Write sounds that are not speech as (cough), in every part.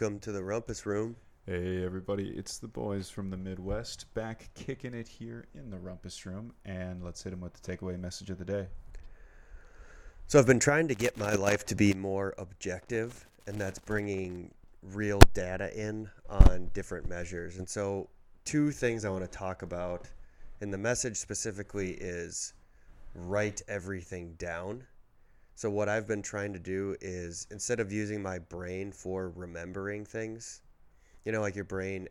Welcome to the Rumpus Room. Hey everybody, it's the boys from the Midwest back kicking it here in the Rumpus Room, and let's hit them with the takeaway message of the day. So I've been trying to get my life to be more objective, and that's bringing real data in on different measures. And so, two things I want to talk about, and the message specifically is write everything down. So, what I've been trying to do is instead of using my brain for remembering things, you know, like your brain,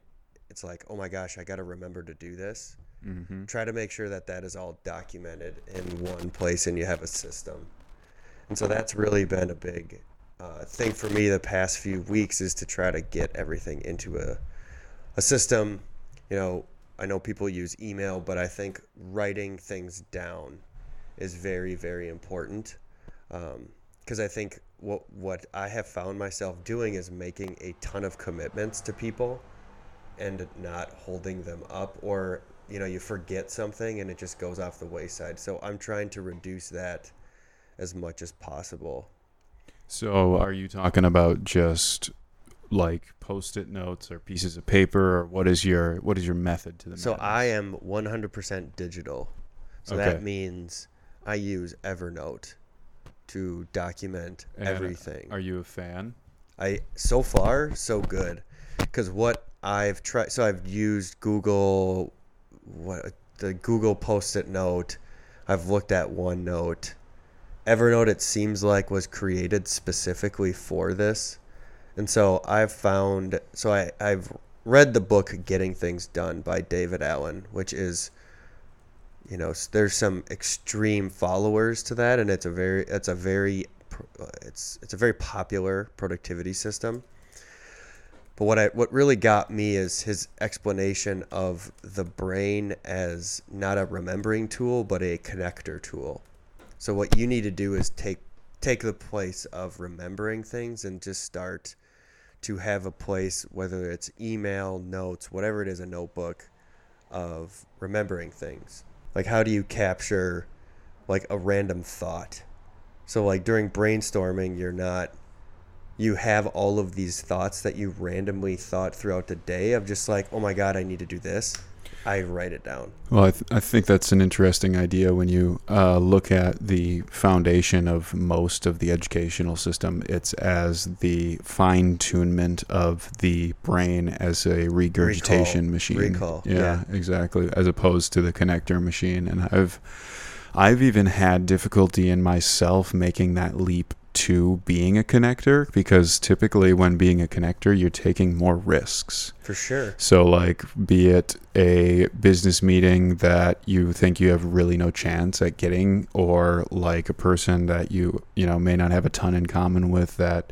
it's like, oh my gosh, I got to remember to do this. Mm-hmm. Try to make sure that that is all documented in one place and you have a system. And so that's really been a big uh, thing for me the past few weeks is to try to get everything into a, a system. You know, I know people use email, but I think writing things down is very, very important. Um, because I think what what I have found myself doing is making a ton of commitments to people and not holding them up or you know you forget something and it just goes off the wayside so i'm trying to reduce that as much as possible So, are you talking about just like post-it notes or pieces of paper, or what is your what is your method to the? so madness? i am 100% digital so Okay. that means i use evernote to document And everything. Are you a fan? I so far so good. Because what I've tried so I've used Google what the Google Post-it note. I've looked at OneNote. Evernote it seems like was created specifically for this. And so I've found so I I've read the book Getting Things Done by David Allen which is you know there's some extreme followers to that and it's a very it's a very it's it's a very popular productivity system. But what I what really got me is his explanation of the brain as not a remembering tool but a connector tool. So what you need to do is take take the place of remembering things and just start to have a place whether it's email notes whatever it is a notebook of remembering things like how do you capture like a random thought? So like during brainstorming you're not you have all of these thoughts that you randomly thought throughout the day of just like oh my god i need to do this i write it down Well, I, th- I think that's an interesting idea when you uh, look at the foundation of most of the educational system. It's as the fine tunement of the brain as a regurgitation Recall. machine. Recall, Yeah, yeah. exactly. As opposed to the connector machine. And I've I've even had difficulty in myself making that leap to being a connector because typically when being a connector, you're taking more risks. for sure So, like, be it a business meeting that you think you have really no chance at getting, or like a person that you, you know, may not have a ton in common with that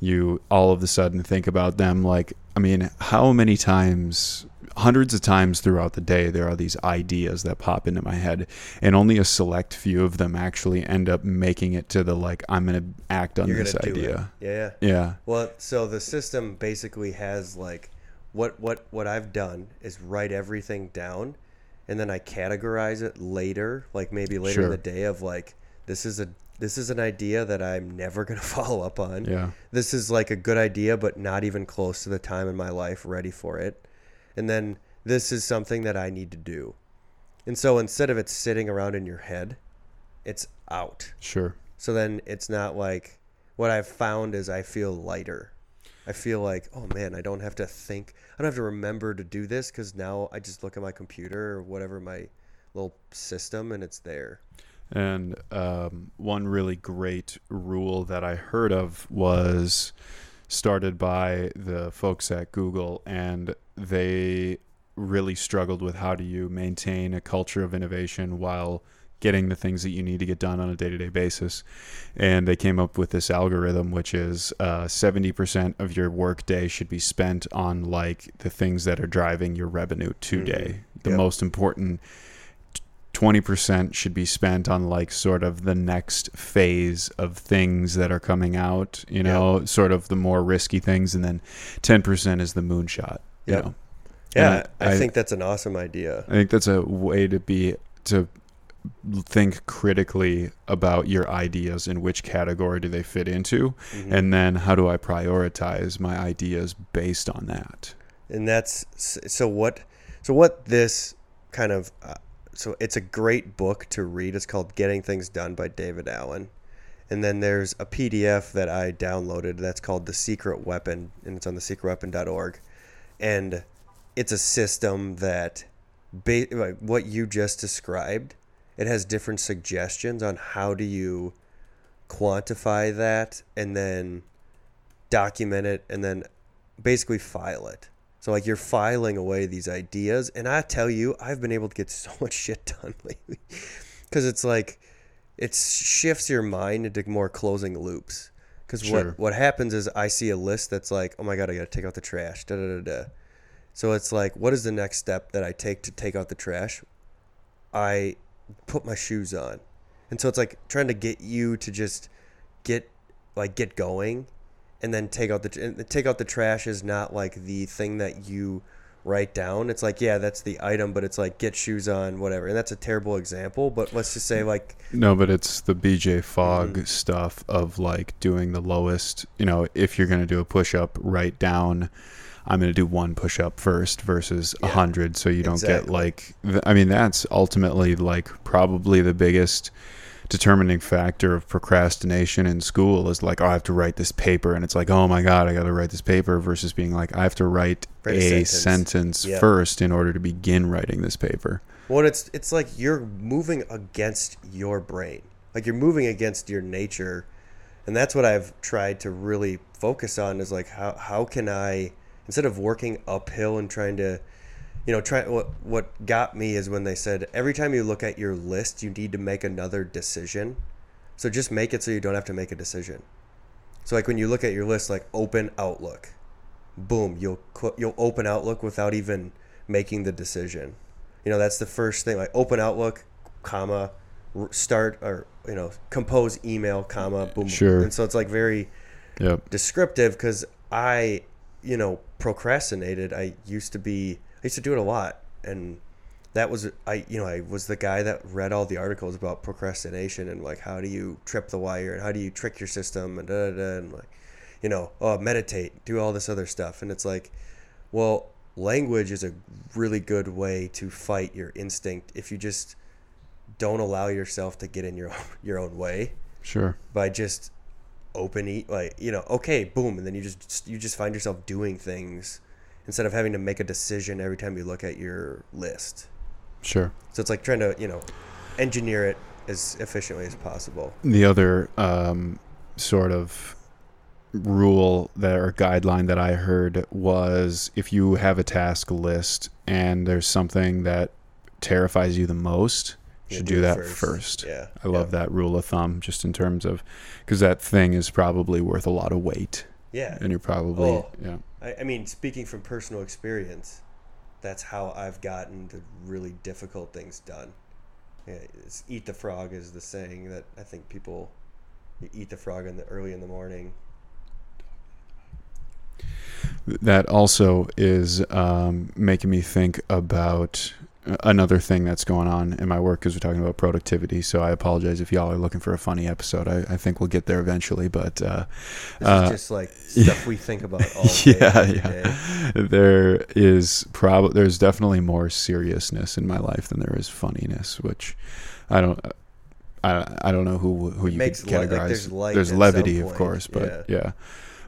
you all of a sudden think about them. Like, I mean, how many times, hundreds of times throughout the day, there are these ideas that pop into my head, and only a select few of them actually end up making it to the like, I'm going to act on you're this idea. it yeah Yeah. Well, so the system basically has like what what what I've done is write everything down and then I categorize it later, like maybe later in the day of like this is a this is an idea that I'm never going (laughs) to follow up on. Yeah. This is like a good idea but not even close to the time in my life ready for it. And then this is something that I need to do. And so instead of it sitting around in your head, it's out. Sure. So then it's not like what I've found is I feel lighter. I feel like, oh man, I don't have to think. I don't have to remember to do this because now I just look at my computer or whatever my little system and it's there. And um, one really great rule that I heard of was started by the folks at Google, and they really struggled with how do you maintain a culture of innovation while getting the things that you need to get done on a day-to-day basis. And they came up with this algorithm which is uh, 70% of your work day should be spent on like the things that are driving your revenue today. The Yep. most important 20% should be spent on like sort of the next phase of things that are coming out, you know, sort of the more risky things and then 10% is the moonshot, you Yep. know. Yeah, And I, think that's an awesome idea. I think that's a way to be to think critically about your ideas and which category do they fit into, Mhm. and then how do I prioritize my ideas based on that. and that's so what so what this kind of uh, so it's a great book to read. It's called getting things done by david allen. And then there's a pdf that i downloaded that's called the secret weapon and it's on the secretweapon.org and it's a system that ba- like what you just described it has different suggestions on how do you quantify that and then document it and then basically file it so like you're filing away these ideas, and I tell you, I've been able to get (laughs) so much shit done lately because it's like it shifts your mind into more closing loops. Because Sure. what what happens is I see a list that's like, oh my god, I gotta take out the trash. Da da da da. So it's like, what is the next step that I take to take out the trash? I put my shoes on, and so it's like trying to get you to just get like get going and then take out the and take out the trash is not like the thing that you write down. It's like yeah, that's the item, but it's like get shoes on, whatever. And that's a terrible example, but let's just say like No, but it's the BJ Fogg Mhm. stuff of like doing the lowest. You know, if you're going to do a push up, write down. I'm going to do one push up first versus a Yeah, hundred, so you don't get like. I mean, that's ultimately like probably the biggest determining factor of procrastination in school is like, oh, I have to write this paper, and it's like, oh my god, I got to write this paper, versus being like, I have to write, Write a a, sentence. sentence, Yeah. first in order to begin writing this paper. Well, it's it's like you're moving against your brain. Like you're moving against your nature. And that's what I've tried to really focus on is like how how can I instead of working uphill and trying to you know, try what what got me is when they said every time you look at your list, you need to make another decision. So just make it so you don't have to make a decision. So like when you look at your list like open Outlook. Boom, you'll you'll open Outlook without even making the decision. You know, that's the first thing. Like open Outlook, comma, start or you know, compose email, comma, boom. Sure. And so it's like very Yep. descriptive because I, you know, procrastinated. I used to be, used to do it a lot, and that was I, you know, I was the guy that read all the articles about procrastination and like how do you trip the wire and how do you trick your system and da da da and like, you know, oh meditate, do all this other stuff, and it's like, well, language is a really good way to fight your instinct if you just don't allow yourself to get in your (laughs) your own way Sure. by just open eat like you know okay boom and then you just you just find yourself doing things instead of having to make a decision every time you look at your list Sure. so it's like trying to you know engineer it as efficiently as possible the other um, sort of rule that or guideline that I heard was if you have a task list and there's something that terrifies you the most, you should do do that first. first. yeah I love that rule of thumb just in terms of because that thing is probably worth a lot of weight yeah and you're probably Oh. yeah I, I mean speaking from personal experience that's how i've gotten the really difficult things done. Yeah, eat the frog is the saying that i think people eat the frog in the early in the morning. That also is um, making me think about another thing that's going on in my work because we're talking about productivity. So I apologize if y'all are looking for a funny episode. I, I think we'll get there eventually, but uh, This Uh, just like (laughs) stuff we think about all day. (laughs) yeah, yeah. day. there is probably there's definitely more seriousness in my life than there is funniness, which I don't. I, I don't know who who you makes could li- like, categorize. there's there's levity, of course, but yeah. yeah.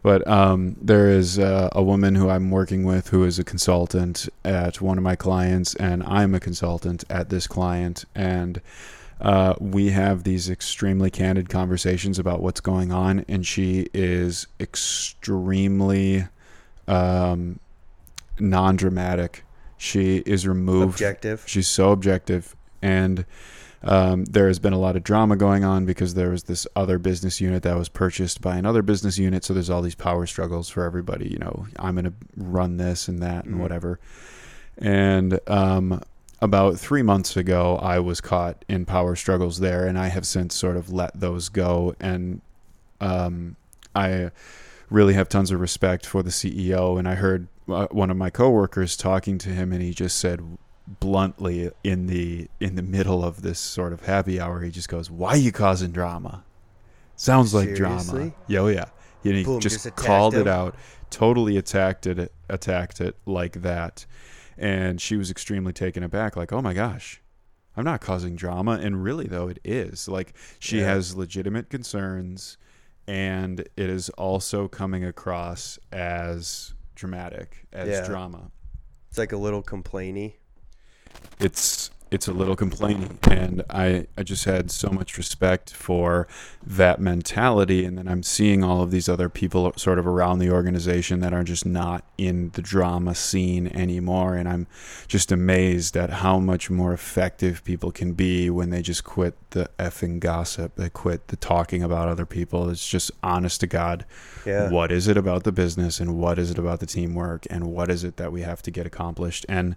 But um, there is uh, a woman who I'm working with who is a consultant at one of my clients, and I'm a consultant at this client, and uh, we have these extremely candid conversations about what's going on, and she is extremely um, non-dramatic. She is removed. Objective. She's so objective, and um, there has been a lot of drama going on because there was this other business unit that was purchased by another business unit. So there's all these power struggles for everybody. You know, I'm going to run this and that and Mhm. whatever. And um, about three months ago, I was caught in power struggles there, and I have since sort of let those go. And um, I really have tons of respect for the CEO. And I heard uh, one of my coworkers talking to him, and he just said, bluntly in the in the middle of this sort of happy hour, he just goes, "Why are you causing drama? Sounds like drama." Seriously? Yeah, oh yeah. And he Boom, just, just called it out, totally attacked it, attacked it like that, and she was extremely taken aback, like, "Oh my gosh." I'm not causing drama, and really though it is. Like she Yeah. has legitimate concerns, and it is also coming across as dramatic, as Yeah. drama. It's like a little complainy. It's it's a little complaining, and I I just had so much respect for that mentality, and then I'm seeing all of these other people sort of around the organization that are just not in the drama scene anymore, and I'm just amazed at how much more effective people can be when they just quit the effing gossip. They quit the talking about other people. It's just honest to God. Yeah. What is it about the business and what is it about the teamwork and what is it that we have to get accomplished? And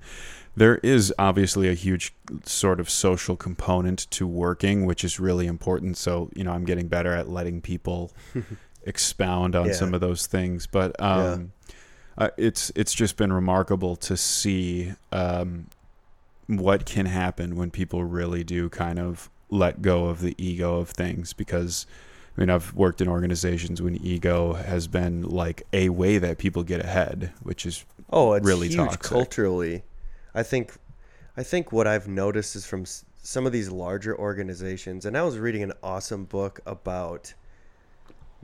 there is obviously a huge sort of social component to working, which is really important. So, you know, I'm getting better at letting people (laughs) expound on Yeah. some of those things. But um, uh, it's it's just been remarkable to see um, what can happen when people really do kind of let go of the ego of things because I mean I've worked in organizations when ego has been like a way that people get ahead, which is Oh, it's really huge toxic. culturally. I think, I think what I've noticed is from s- some of these larger organizations, and I was reading an awesome book about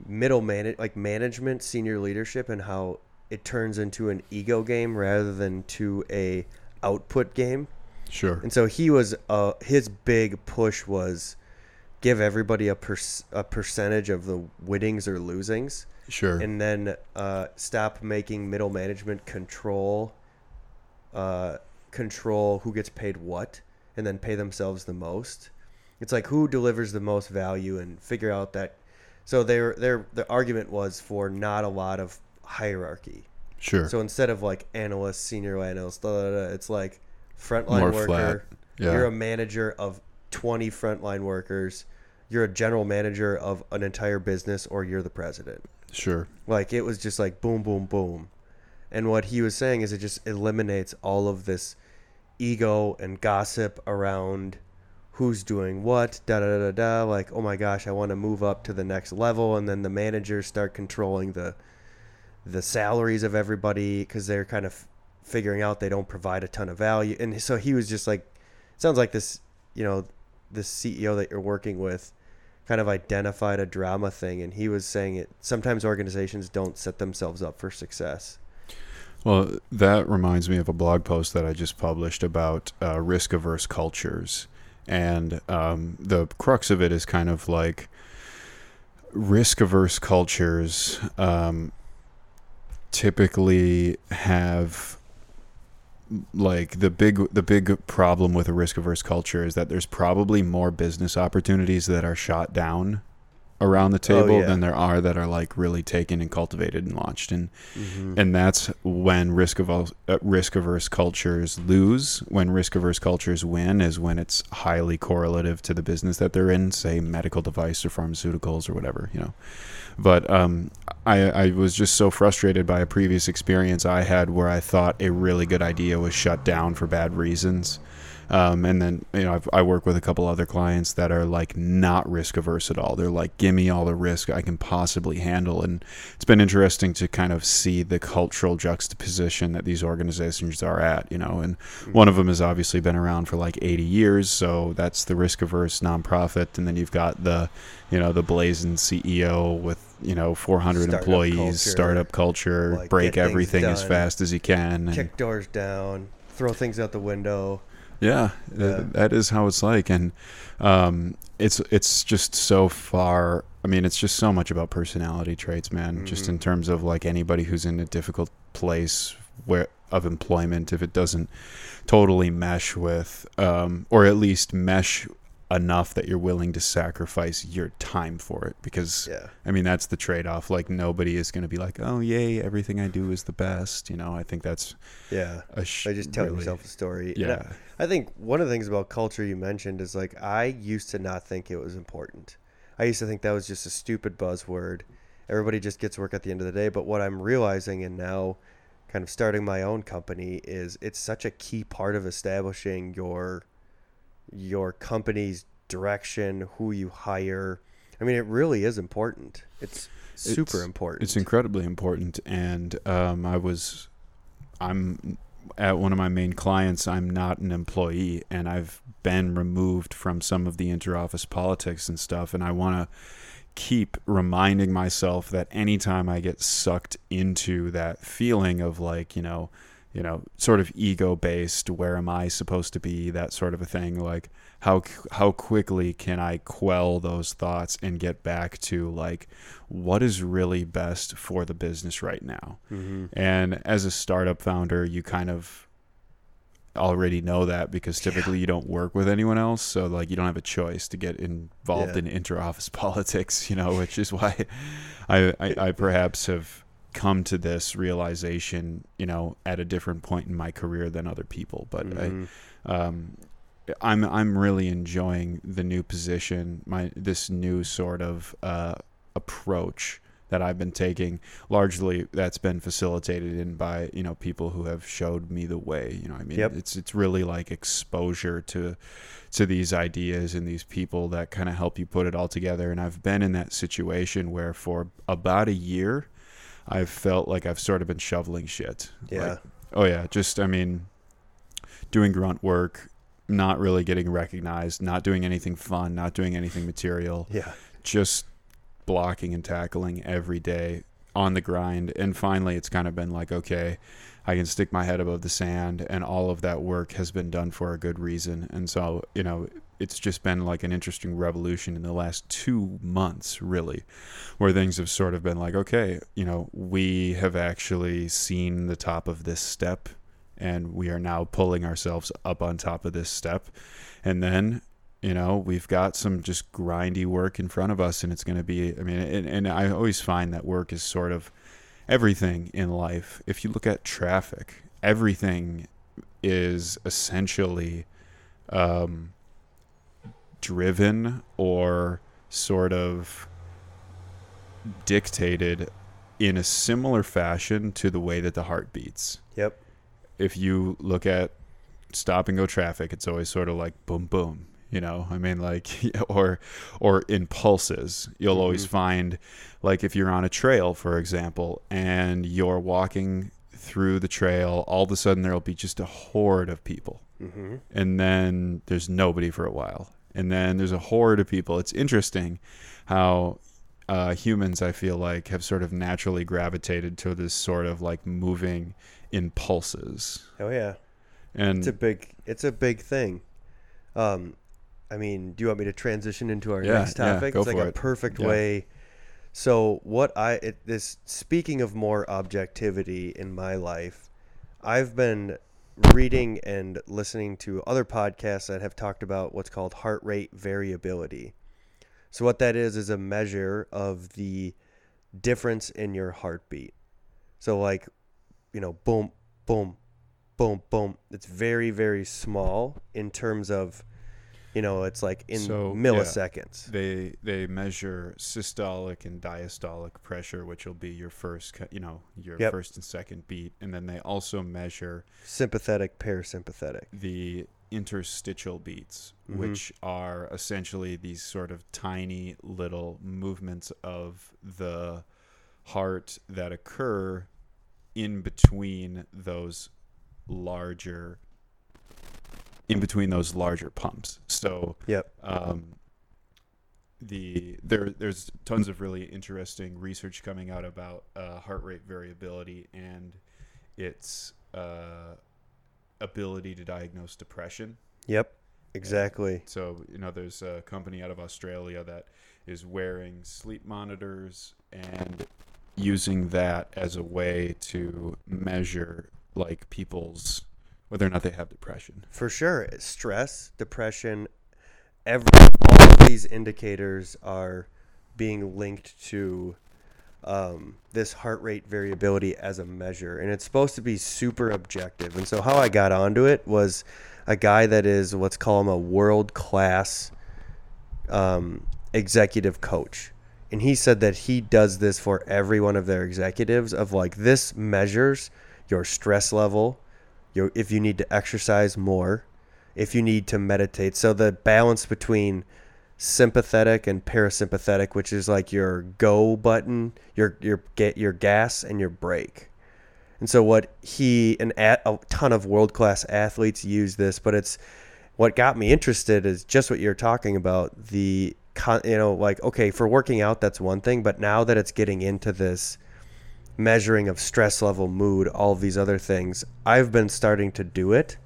middle man like management, senior leadership, and how it turns into an ego game rather than to a output game. sure. And so he was uh his big push was give everybody a per- a percentage of the winnings or losings Sure. and then uh, stop making middle management control uh, control who gets paid what and then pay themselves the most it's like who delivers the most value and figure out that so their their the argument was for not a lot of hierarchy sure. so instead of like analyst senior analyst da, da, da, it's like frontline More worker. Yeah. you're a manager of 20 frontline workers you're a general manager of an entire business or you're the president sure. like it was just like boom, boom, boom. And what he was saying is it just eliminates all of this ego and gossip around who's doing what, da da da da. Like, oh my gosh, I want to move up to the next level, and then the managers start controlling the the salaries of everybody because they're kind of figuring out they don't provide a ton of value. And so he was just like, sounds like this, you know, this CEO that you're working with kind of identified a drama thing and he was saying it sometimes organizations don't set themselves up for success Well, that reminds me of a blog post that I just published about uh, risk averse cultures. And um, the crux of it is kind of like risk averse cultures um, typically have like the big the big problem with a risk averse culture is that there's probably more business opportunities that are shot down around the Oh, table yeah. than there are that are like really taken and cultivated and launched and mm-hmm. and that's when risk averse uh, risk averse cultures lose. When risk averse cultures win is when it's highly correlative to the business that they're in, say medical device or pharmaceuticals or whatever, you know. But um, I, I was just so frustrated by a previous experience I had where I thought a really good idea was shut down for bad reasons. Um, and then you know I've, I work with a couple other clients that are like not risk averse at all. They're like, give me all the risk I can possibly handle, and it's been interesting to kind of see the cultural juxtaposition that these organizations are at. You know, and one of them has obviously been around for like 80 years, so that's the risk averse nonprofit, and then you've got the, you know, the blazing CEO with you know 400 Startup employees, culture. startup culture, Like, break everything as fast as you can. and- kick doors down throw things out the window yeah, Yeah. that is how it's like, and um, it's it's just so far. I mean, it's just so much about personality traits, man. Just Mhm. in terms of like anybody who's in a difficult place where of employment, if it doesn't totally mesh with, um, or at least mesh enough that you're willing to sacrifice your time for it, because yeah I mean that's the trade-off. Like nobody is going to be like, oh yay, everything I do is the best. You know, I think that's yeah a sh- by just tell really- yourself a story And I- Yeah, I think one of the things about culture you mentioned is like I used to not think it was important. I used to think that was just a stupid buzzword. Everybody just gets work at the end of the day. But what I'm realizing, and now kind of starting my own company is it's such a key part of establishing your your company's direction, who you hire. I mean, it really is important. It's super It's- important. It's incredibly important, and um, I was, I'm at one of my main clients. I'm not an employee, and I've been removed from some of the interoffice politics and stuff, and I want to keep reminding myself that anytime I get sucked into that feeling of like you know, you know, sort of ego based, where am I supposed to be, that sort of a thing, like how how quickly can I quell those thoughts and get back to like what is really best for the business right now. hmm And as a startup founder, you kind of already know that because typically you don't work with anyone else, so like you don't have a choice to get involved Yeah. in inter-office (laughs) politics, you know, which is why I, I I (laughs) perhaps have come to this realization, you know, at a different point in my career than other people, but I Mhm. um, I'm I'm really enjoying the new position, my this new sort of uh, approach that I've been taking. Largely, that's been facilitated in by you know people who have showed me the way. You know, I mean, Yep. it's it's really like exposure to to these ideas and these people that kind of help you put it all together. And I've been in that situation where for about a year, I've felt like I've sort of been shoveling shit. Yeah. Like, oh yeah, just I mean, doing grunt work, not really getting recognized, not doing anything fun, not doing anything material, yeah. just blocking and tackling every day on the grind. And finally, it's kind of been like, okay, I can stick my head above the sand, and all of that work has been done for a good reason. And so, you know, it's just been like an interesting revolution in the last two months, really, where things have sort of been like, okay, you know, we have actually seen the top of this step, and we are now pulling ourselves up on top of this step. And then you know we've got some just grindy work in front of us and it's going to be i mean and, and i always find that work is sort of everything in life if you look at traffic everything is essentially um, driven or sort of dictated in a similar fashion to the way that the heart beats Yep. if you look at stop and go traffic, it's always sort of like boom, boom. You know, I mean, like, (laughs) or or in pulses, you'll always Mhm. find, like, if you're on a trail, for example, and you're walking through the trail, all of a sudden there'll be just a horde of people, hmm and then there's nobody for a while, and then there's a horde of people. It's interesting how uh, humans, I feel like, have sort of naturally gravitated to this sort of like moving in pulses. Oh yeah. And It's a big. It's a big thing. Um, I mean, do you want me to transition into our Yeah, next yeah, topic? go it's like a it. perfect Yeah. way. So what I it, this speaking of more objectivity in my life, I've been reading and listening to other podcasts that have talked about what's called heart rate variability. So what that is is a measure of the difference in your heartbeat. So like, you know, boom, boom, boom, boom. It's very, very small in terms of, you know, it's like in So, yeah. milliseconds. they they measure systolic and diastolic pressure, which will be your first, you know, your Yep. first and second beat, and then they also measure Sympathetic, parasympathetic. the interstitial beats, Mhm. which are essentially these sort of tiny little movements of the heart that occur in between those larger in between those larger pumps. So Yep. um, the there there's tons of really interesting research coming out about uh, heart rate variability and its uh, ability to diagnose depression. Yep. Exactly. So you know, there's a company out of Australia that is wearing sleep monitors and using that as a way to measure like people's whether or not they have depression. For sure. Stress, depression, every all of these indicators are being linked to um, this heart rate variability as a measure, and it's supposed to be super objective. And so, how I got onto it was a guy that is let's call him a world class um, executive coach, and he said that he does this for every one of their executives. Of like this measures your stress level, if you need to exercise more, if you need to meditate. So the balance between sympathetic and parasympathetic, which is like your go button, your your get your gas and your brake. And so what he and a, ton of world class athletes use this, but it's what got me interested is just what you're talking about. The you know like okay for working out that's one thing, but now that it's getting into this measuring of stress level, mood, all these other things, I've been starting to do it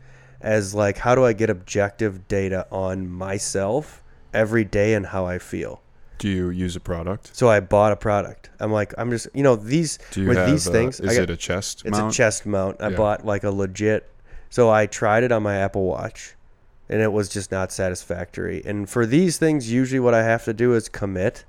as like how do I get objective data on myself every day and how I feel. Do you use a product? So I bought a product. I'm like, I'm just, you know, these Do you with these a- things. Is I got- it a chest it's mount? a chest mount. I Yeah. bought like a legit. So I tried it on my Apple Watch, and it was just not satisfactory. And for these things, usually what I have to do is commit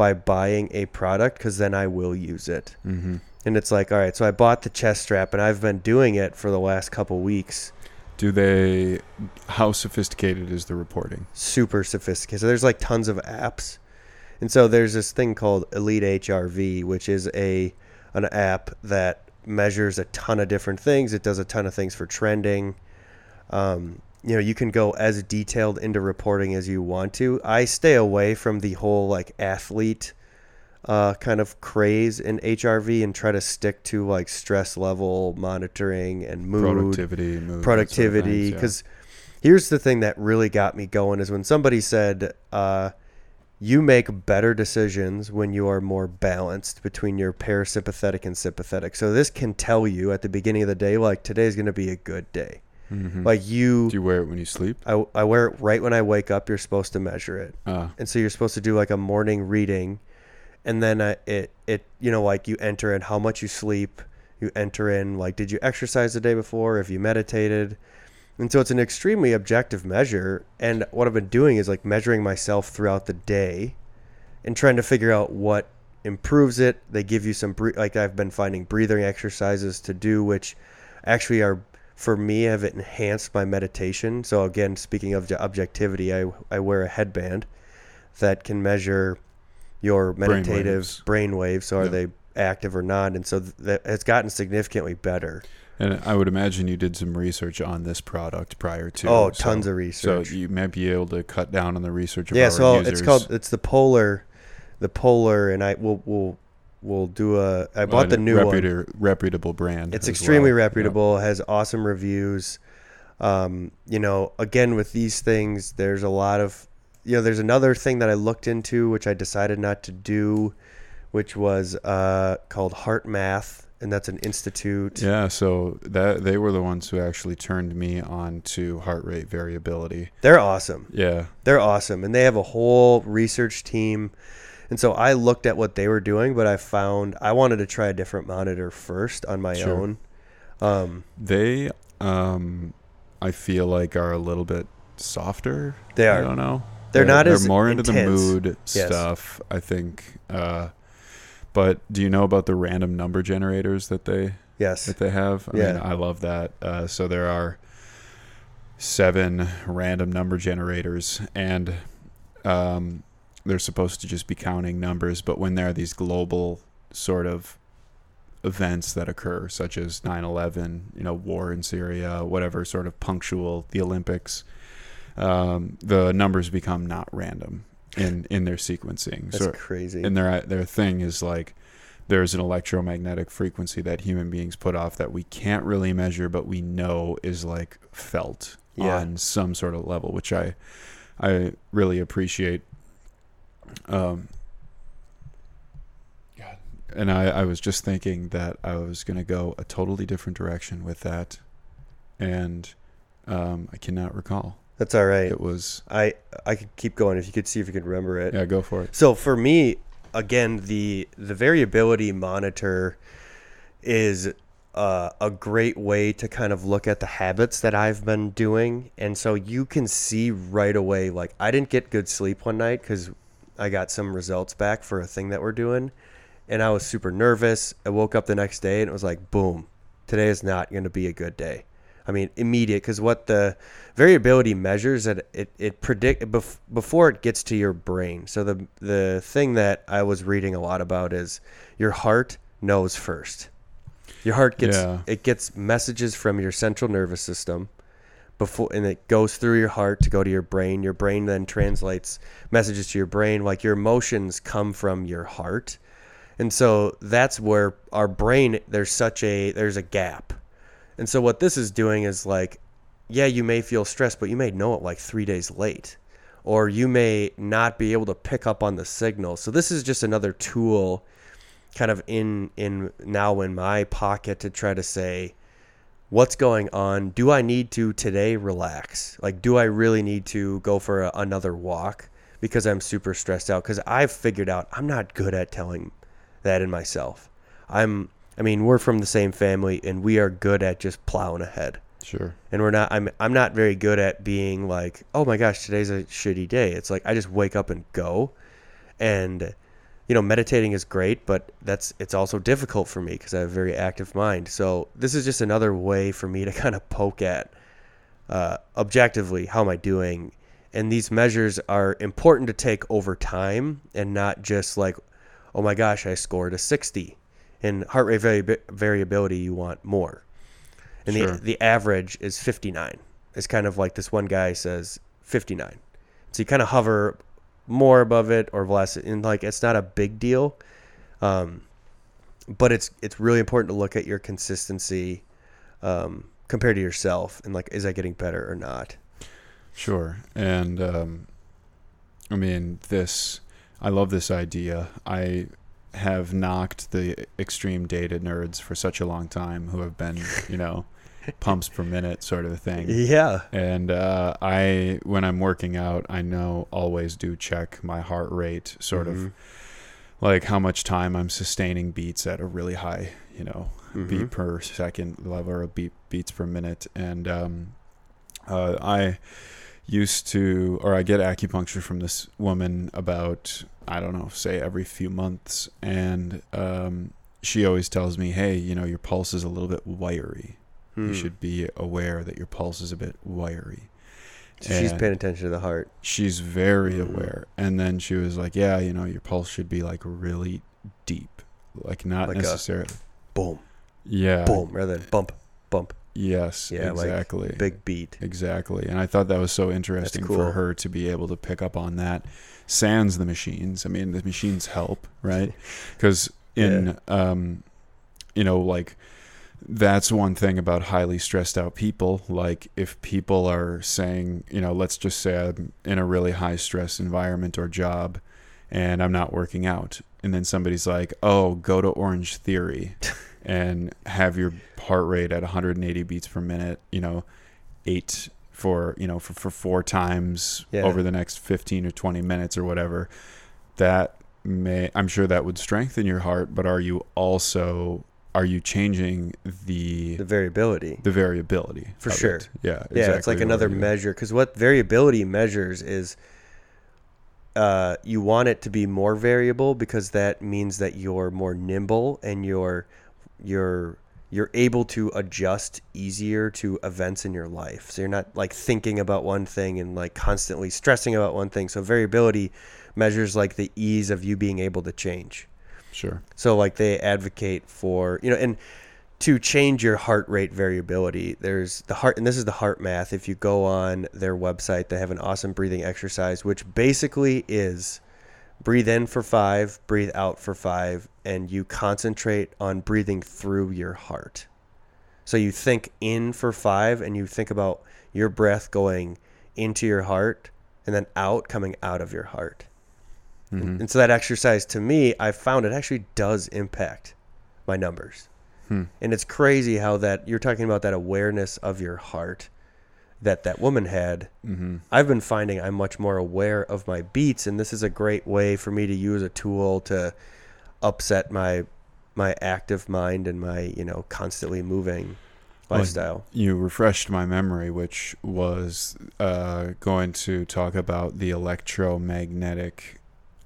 by buying a product because then I will use it. mm-hmm. And it's like, all right, so I bought the chest strap, and I've been doing it for the last couple weeks. Do they? How sophisticated is the reporting? super sophisticated. So there's like tons of apps, and so there's this thing called Elite HRV, which is a an app that measures a ton of different things. It does a ton of things for trending. Um, you know, you can go as detailed into reporting as you want to. I stay away from the whole like athlete uh, kind of craze in HRV and try to stick to like stress level monitoring and mood Productivity, mood, that sort of productivity yeah. because here's the thing that really got me going is when somebody said uh, you make better decisions when you are more balanced between your parasympathetic and sympathetic so this can tell you at the beginning of the day like today's going to be a good day Mhm. like you Do you wear it when you sleep? I, I wear it right when i wake up you're supposed to measure it Uh, and so you're supposed to do like a morning reading and then uh, it it you know like you enter in how much you sleep you enter in like did you exercise the day before if you meditated and so it's an extremely objective measure and what i've been doing is like measuring myself throughout the day and trying to figure out what improves it they give you some like i've been finding breathing exercises to do which actually are for me have it enhanced my meditation so again speaking of objectivity i, I wear a headband that can measure your meditative brain waves, so are Yeah. they active or not and so th- that has gotten significantly better and I would imagine you did some research on this product prior to. oh so- tons of research. So you may be able to cut down on the research. Yeah so users. it's called it's the polar the polar and i will will will do a i bought the new one reputable brand. It's extremely well. Reputable. Has awesome reviews. Um, you know, again with these things, there's a lot of, you know, there's another thing that I looked into which I decided not to do, which was uh, called Heart Math, and that's an institute. Yeah, so that they were the ones who actually turned me on to heart rate variability. They're awesome. Yeah, They're awesome, and they have a whole research team. And so I looked at what they were doing, but I found I wanted to try a different monitor first on my Sure. own. Um, they um I feel like are a little bit softer. They are. I don't know. They're not they're as more into the mood Yes. stuff, I think. Uh but do you know about the random number generators that they yes. that they have? I mean, Yeah. I love that. Uh, so there are seven random number generators, and um, they're supposed to just be counting numbers. But when there are these global sort of events that occur, such as 9 11, you know, war in Syria, whatever sort of punctual, the Olympics, um, the numbers become not random in, in their sequencing. That's so, crazy. and their their thing is like there's an electromagnetic frequency that human beings put off that we can't really measure but we know is like felt Yeah. on some sort of level which i i really appreciate um God. and i i was just thinking that i was going to go a totally different direction with that and um i cannot recall That's all right. it was I I could keep going if you could see if you could remember it. yeah go for it So for me, again, the the variability monitor is uh, a great way to kind of look at the habits that I've been doing, and so you can see right away. Like I didn't get good sleep one night because I got some results back for a thing that we're doing, and I was super nervous. I woke up the next day and it was like, boom, today is not going to be a good day. I mean, immediate because what the variability measures that it it predict bef- before it gets to your brain. So the the thing that I was reading a lot about is your heart knows first. Your heart gets Yeah. it gets messages from your central nervous system before and it goes through your heart to go to your brain. Your brain then translates messages to your brain like your emotions come from your heart. And so that's where our brain there's such a there's a gap. And so what this is doing is like yeah, you may feel stressed, but you may know it like 3 days late or you may not be able to pick up on the signal. So this is just another tool kind of in in now in my pocket to try to say what's going on do i need to today relax like do i really need to go for a, another walk because i'm super stressed out because i've figured out i'm not good at telling that in myself i'm i mean we're from the same family and we are good at just plowing ahead Sure. and we're not I'm I'm not very good at being like, "Oh my gosh, today's a shitty day." It's like I just wake up and go. And you know, meditating is great, but that's it's also difficult for me because I have a very active mind. So, this is just another way for me to (laughs) kind of poke at uh, objectively how am I doing? And these measures are important to take over time and not just like, "Oh my gosh, I scored a 60." In heart rate vari- variability, you want more and Sure. the the average is 59. It's kind of like this one guy says 59. So you kind of hover more above it or less, and like it's not a big deal, um, but it's it's really important to look at your consistency um, compared to yourself and like is I getting better or not? Sure. And um, I mean, this, I love this idea. I have knocked the extreme data nerds for such a long time who have been, you know, pumps per minute sort of thing. Yeah, And uh, I, when I'm working out, I know always do check my heart rate, sort Mhm. of like how much time I'm sustaining beats at a really high, you know, Mhm. beat per second level or beat beats per minute. And um, uh, I used to, or I get acupuncture from this woman about, I don't know, say every few months. And um, she always tells me, hey, you know, your pulse is a little bit wiry. You Hmm. should be aware that your pulse is a bit wiry. So she's paying attention to the heart. She's very Mhm. aware. And then she was like, yeah, you know, your pulse should be like really deep. Like not Like necessarily. Boom, yeah. boom, rather than bump, bump, Yes, Yeah, like exactly. big beat. Exactly. And I thought that was so interesting cool. for her to be able to pick up on that. Sans the machines. I mean, the machines help, right? (laughs) Because in, um, you know, like, that's one thing about highly stressed out people. Like, if people are saying, you know, let's just say I'm in a really high stress environment or job and I'm not working out. And then somebody's like, oh, go to Orange Theory (laughs) and have your heart rate at 180 beats per minute, you know, eight for, you know, for, for four times Yeah. over the next 15 or 20 minutes or whatever. That may, I'm sure that would strengthen your heart, but are you also, are you changing the, The variability. the variability? For sure. it? Yeah. Yeah, it's like another measure because what variability measures is uh, you want it to be more variable because that means that you're more nimble and you're you're you're able to adjust easier to events in your life. So you're not like thinking about one thing and like constantly stressing about one thing. So variability measures like the ease of you being able to change. Sure. So like they advocate for you know and to change your heart rate variability, there's the heart and this is the heart math. If you go on their website, they have an awesome breathing exercise which basically is breathe in for 5, breathe out for 5 and you concentrate on breathing through your heart. So you think in for 5 and you think about your breath going into your heart and then out coming out of your heart. Mhm. And so that exercise to me, I found it actually does impact my numbers. Hmm. And it's crazy how that you're talking about that awareness of your heart that that woman had. Mm-hmm. I've been finding I'm much more aware of my beats and this is a great way for me to use a tool to upset my my active mind and my, you know, constantly moving Well, lifestyle. you refreshed my memory, which was uh, going to talk about the electromagnetic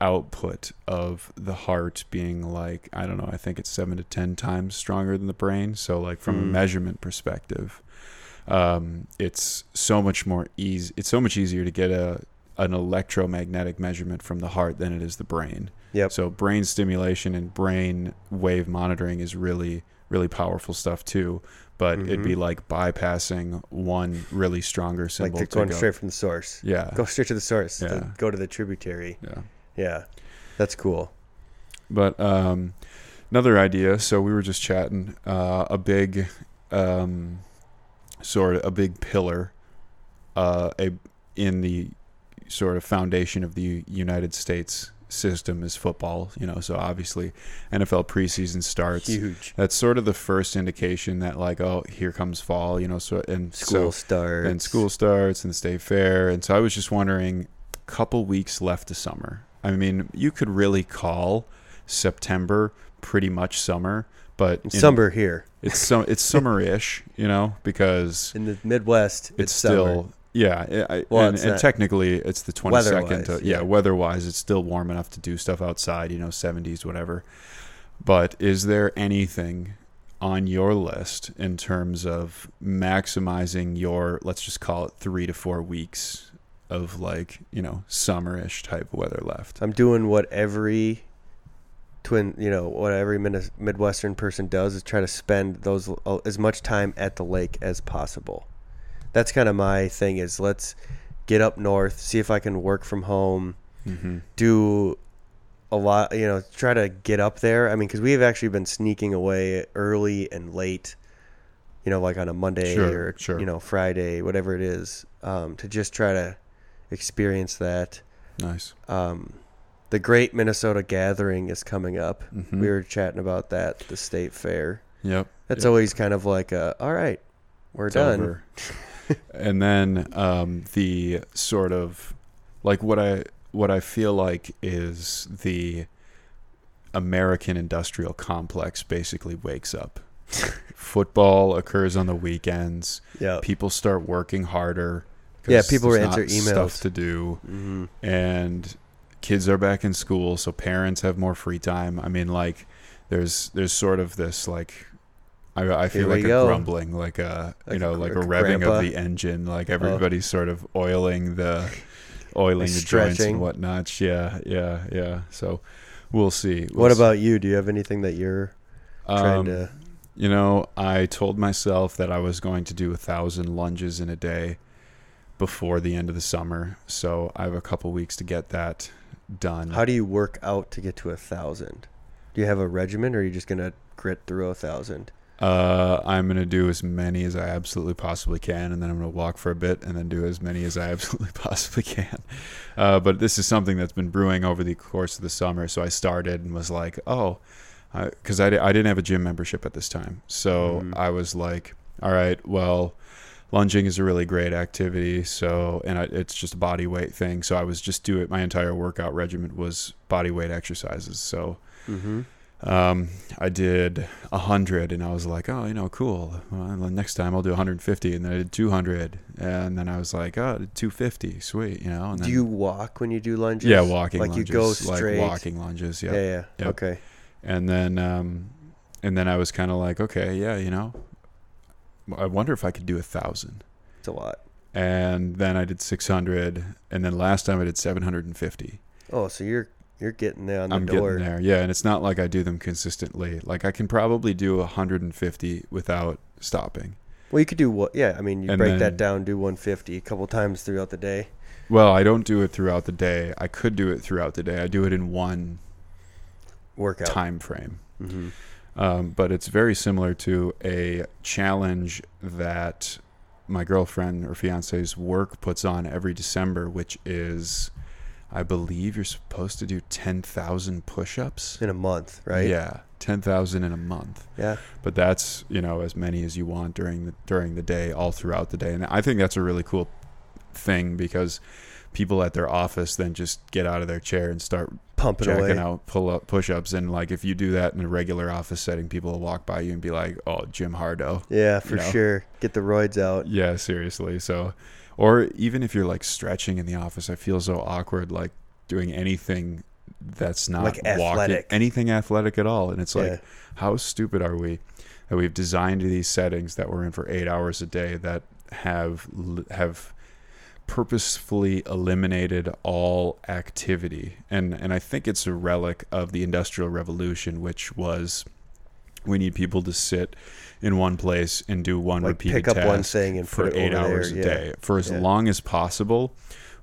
output of the heart being like I don't know, I think it's seven to ten times stronger than the brain. So like from a Hmm. measurement perspective, um, it's so much more easy. It's so much easier to get a an electromagnetic measurement from the heart than it is the brain. Yep. So brain stimulation and brain wave monitoring is really really powerful stuff too. But it'd be like bypassing one really stronger like symbol. they're to going go- straight from the source. Yeah. Go straight to the source. Yeah. Go to the tributary. Yeah. Yeah, that's cool. But um, another idea. So we were just chatting. Uh, a big, um, sort of a big pillar, uh, a in the sort of foundation of the United States system is football. You know, so obviously NFL preseason starts. Huge. That's sort of the first indication that like, oh, here comes fall. You know, so and School so starts. and school starts and the state fair and so i was just wondering couple weeks left to summer i mean you could really call september pretty much summer but in- Summer here it's so it's (laughs) summer-ish you know because in the Midwest. it's, It's, still yeah I, Well, and, and technically it's the 22nd yeah, yeah. weather-wise it's still warm enough to do stuff outside you know 70s whatever but is there anything on your list in terms of maximizing your let's just call it three to four weeks of like you know summerish type of weather left I'm doing what every twin, you know, what every Midwestern person does is try to spend those uh, as much time at the lake as possible. That's kind of my thing. Is let's get up north, see if I can work from home, mm-hmm. do a lot, you know, try to get up there. I mean, because we have actually been sneaking away early and late, you know, like on a Monday Sure, or sure. you know Friday, whatever it is, um, to just try to experience that. nice Um, the Great Minnesota Gathering is coming up. Mhm. We were chatting about that, the state fair. yep That's Yep. always kind of like a, all right, we're It's done. (laughs) and then um, the sort of like what I what I feel like is the American industrial complex basically wakes up. (laughs) Football occurs on the weekends. Yeah. People start working harder. Yeah, people there's answer not Stuff to do, hmm and kids are back in school, so parents have more free time. I mean, like, there's there's sort of this like. I, I feel like a go. grumbling, like a you Like know, a like a gr- revving grandpa. of the engine, like everybody's sort of oiling the (laughs) oiling the joints and whatnot. Yeah, yeah, yeah. So we'll see. We'll What see. about you? Do you have anything that you're trying Um, to? You know, I told myself that I was going to do a thousand lunges in a day before the end of the summer. So I have a couple weeks to get that done. How do you work out to get to a thousand? Do you have a regimen, or are you just gonna grit through a thousand? Uh, I'm gonna do as many as I absolutely possibly can, and then I'm gonna walk for a bit, and then do as many as I (laughs) absolutely possibly can. Uh, but this is something that's been brewing over the course of the summer. So I started and was like, oh, because I, di- I didn't have a gym membership at this time, so Mhm. I was like, all right, well, lunging is a really great activity. So and I, it's just a body weight thing. So I was just do it. My entire workout regimen was body weight exercises. So Mm-hmm. um, I did a hundred, and I was like, oh, you know, cool. Well, next time I'll do 150, and then I did 200, and then I was like, oh, 250, sweet, you know. And then, Do you walk when you do lunges? Yeah, walking like lunges, you go straight. like walking lunges, yeah. Yeah, yeah. Yep. Okay. And then, um, and then I was kind of like, okay, yeah, you know, I wonder if I could do a thousand. It's a lot. And then I did 600, and then last time I did 750. Oh, so you're you're getting there on the I'm door. getting there. Yeah, and it's not like I do them consistently. Like I can probably do 150 without stopping. Well, you could do what? Yeah, I mean, you And break then- that down, do 150 a couple times throughout the day. Well, I don't do it throughout the day. I could do it throughout the day. I do it in one Workout. time frame. hmm Um, but it's very similar to a challenge that my girlfriend or fiance's work puts on every December, which is, I believe you're supposed to do 10,000 push ups. In a month, right? Yeah, 10,000 in a month. Yeah. but that's you know as many as you want during the during the day all throughout the day and i think that's a really cool thing because people at their office then just get out of their chair and start Pumping jacking away. out pull up push-ups and like if you do that in a regular office setting people will walk by you and be like oh gym hardo Yeah, for you know. sure. Get the roids out. yeah seriously so or even if you're like stretching in the office i feel so awkward like doing anything that's not Like walking athletic. anything athletic at all and it's like yeah. how stupid are we that we've designed these settings that we're in for eight hours a day that have have purposefully eliminated all activity and and I think it's a relic of the industrial revolution which was We need people to sit in one place and do one Like, repeated pick up task one thing and for eight hours there, a yeah. day for as Yeah. long as possible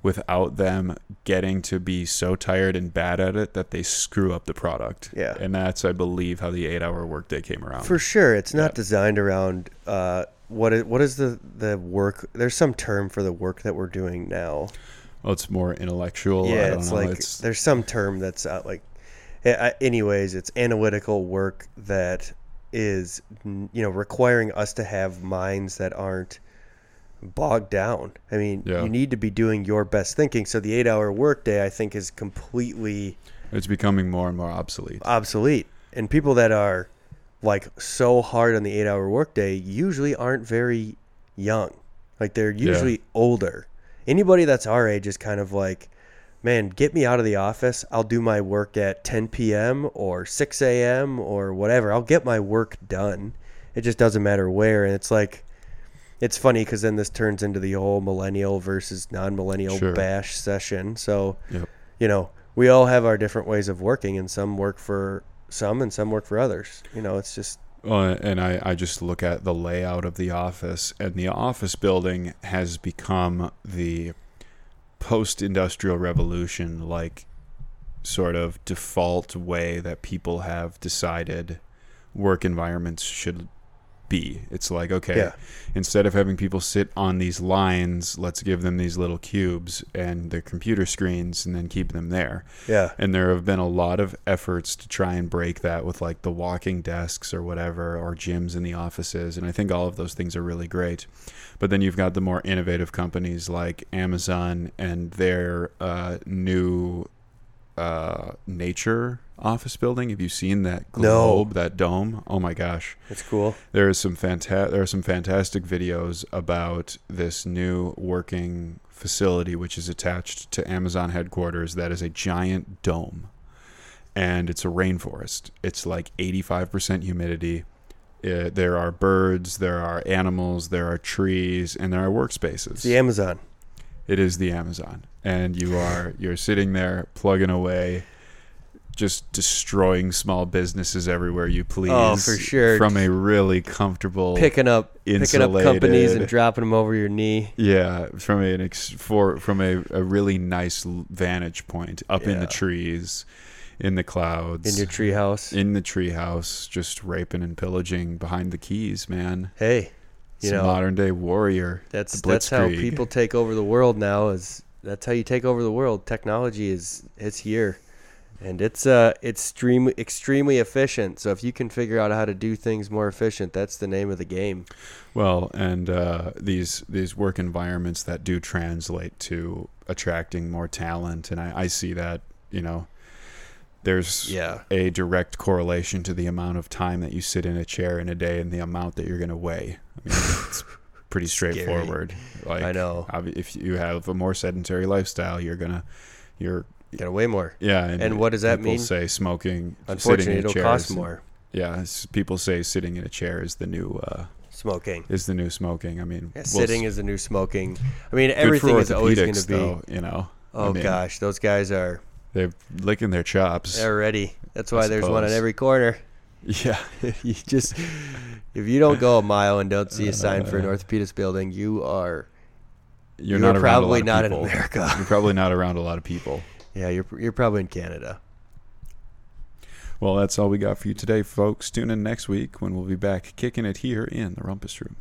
without them getting to be so tired and bad at it that they screw up the product. Yeah. And that's, I believe, how the eight hour workday came around. For sure, it's not Yeah. designed around uh, what is what is the the work. There's some term for the work that we're doing now. well, it's more intellectual. Yeah, it's know. like it's, there's some term that's out like. Eh, anyways, it's analytical work that is you know requiring us to have minds that aren't bogged down. I mean, Yeah. you need to be doing your best thinking. So the eight-hour workday, I think, is completely it's becoming more and more obsolete. obsolete. And people that are like so hard on the eight hour workday usually aren't very young. Like they're usually older. Anybody that's our age is kind of like, man, get me out of the office. I'll do my work at 10 p.m. or 6 a.m. or whatever. I'll get my work done. It just doesn't matter where. And it's like, it's funny because then this turns into the whole millennial versus non millennial Sure. bash session. So, Yep. you know, we all have our different ways of working, and some work for some and some work for others. You know, it's just and I, I just look at the layout of the office, and the office building has become the post industrial revolution like sort of default way that people have decided work environments should be. It's like, okay, Yeah. instead of having people sit on these lines, let's give them these little cubes and their computer screens and then keep them there. yeah, And there have been a lot of efforts to try and break that with like the walking desks or whatever, or gyms in the offices. And I think all of those things are really great. But then you've got the more innovative companies like Amazon and their uh, new uh, nature office building. Have you seen that No. globe, that dome? Oh my gosh. it's cool. There is some fanta- there are some fantastic videos about this new working facility which is attached to Amazon headquarters that is a giant dome and it's a rainforest. It's like 85% humidity. Uh, there are birds, there are animals, there are trees, and there are workspaces. It's the Amazon. It is the Amazon, and you are you're sitting there plugging away, just destroying small businesses everywhere you please. Oh, for sure. From a really comfortable, Picking up, picking up companies and dropping them over your knee. yeah, from an ex, for from a, a really nice vantage point up in the trees, in the clouds, In your treehouse. in the treehouse, just raping and pillaging behind the keys, man. Hey, you It's a know modern day warrior. that's that's how people take over the world now. Is that's how you take over the world? Technology is it's here, and it's uh extremely extremely efficient. So if you can figure out how to do things more efficient, that's the name of the game. Well, and uh, these these work environments that do translate to attracting more talent, and I, I see that you know, there's Yeah. a direct correlation to the amount of time that you sit in a chair in a day and the amount that you're going to weigh. I mean, it's (laughs) pretty straightforward. Like, I know. if you have a more sedentary lifestyle, you're gonna, you're gonna weigh more. yeah. And what does that people mean? People say smoking. sitting Unfortunately, it'll chair cost is- more. Yeah, people say sitting in a chair is the new uh, Smoking. is the new smoking. I mean, Yeah, well, sitting is the new smoking. I mean, everything is always going to be. though, you know. I Oh mean, gosh, those guys are they're licking their chops. they're ready. That's why there's one on suppose. every corner. (laughs) Yeah, (laughs) you just if you don't go a mile and don't see a sign for an Uh, orthopedist building, you are you're, you're not probably not in. America. You're probably not around a lot of people. (laughs) yeah, you're you're probably in Canada. Well, that's all we got for you today, folks. Tune in next week when we'll be back kicking it here in the Rumpus Room.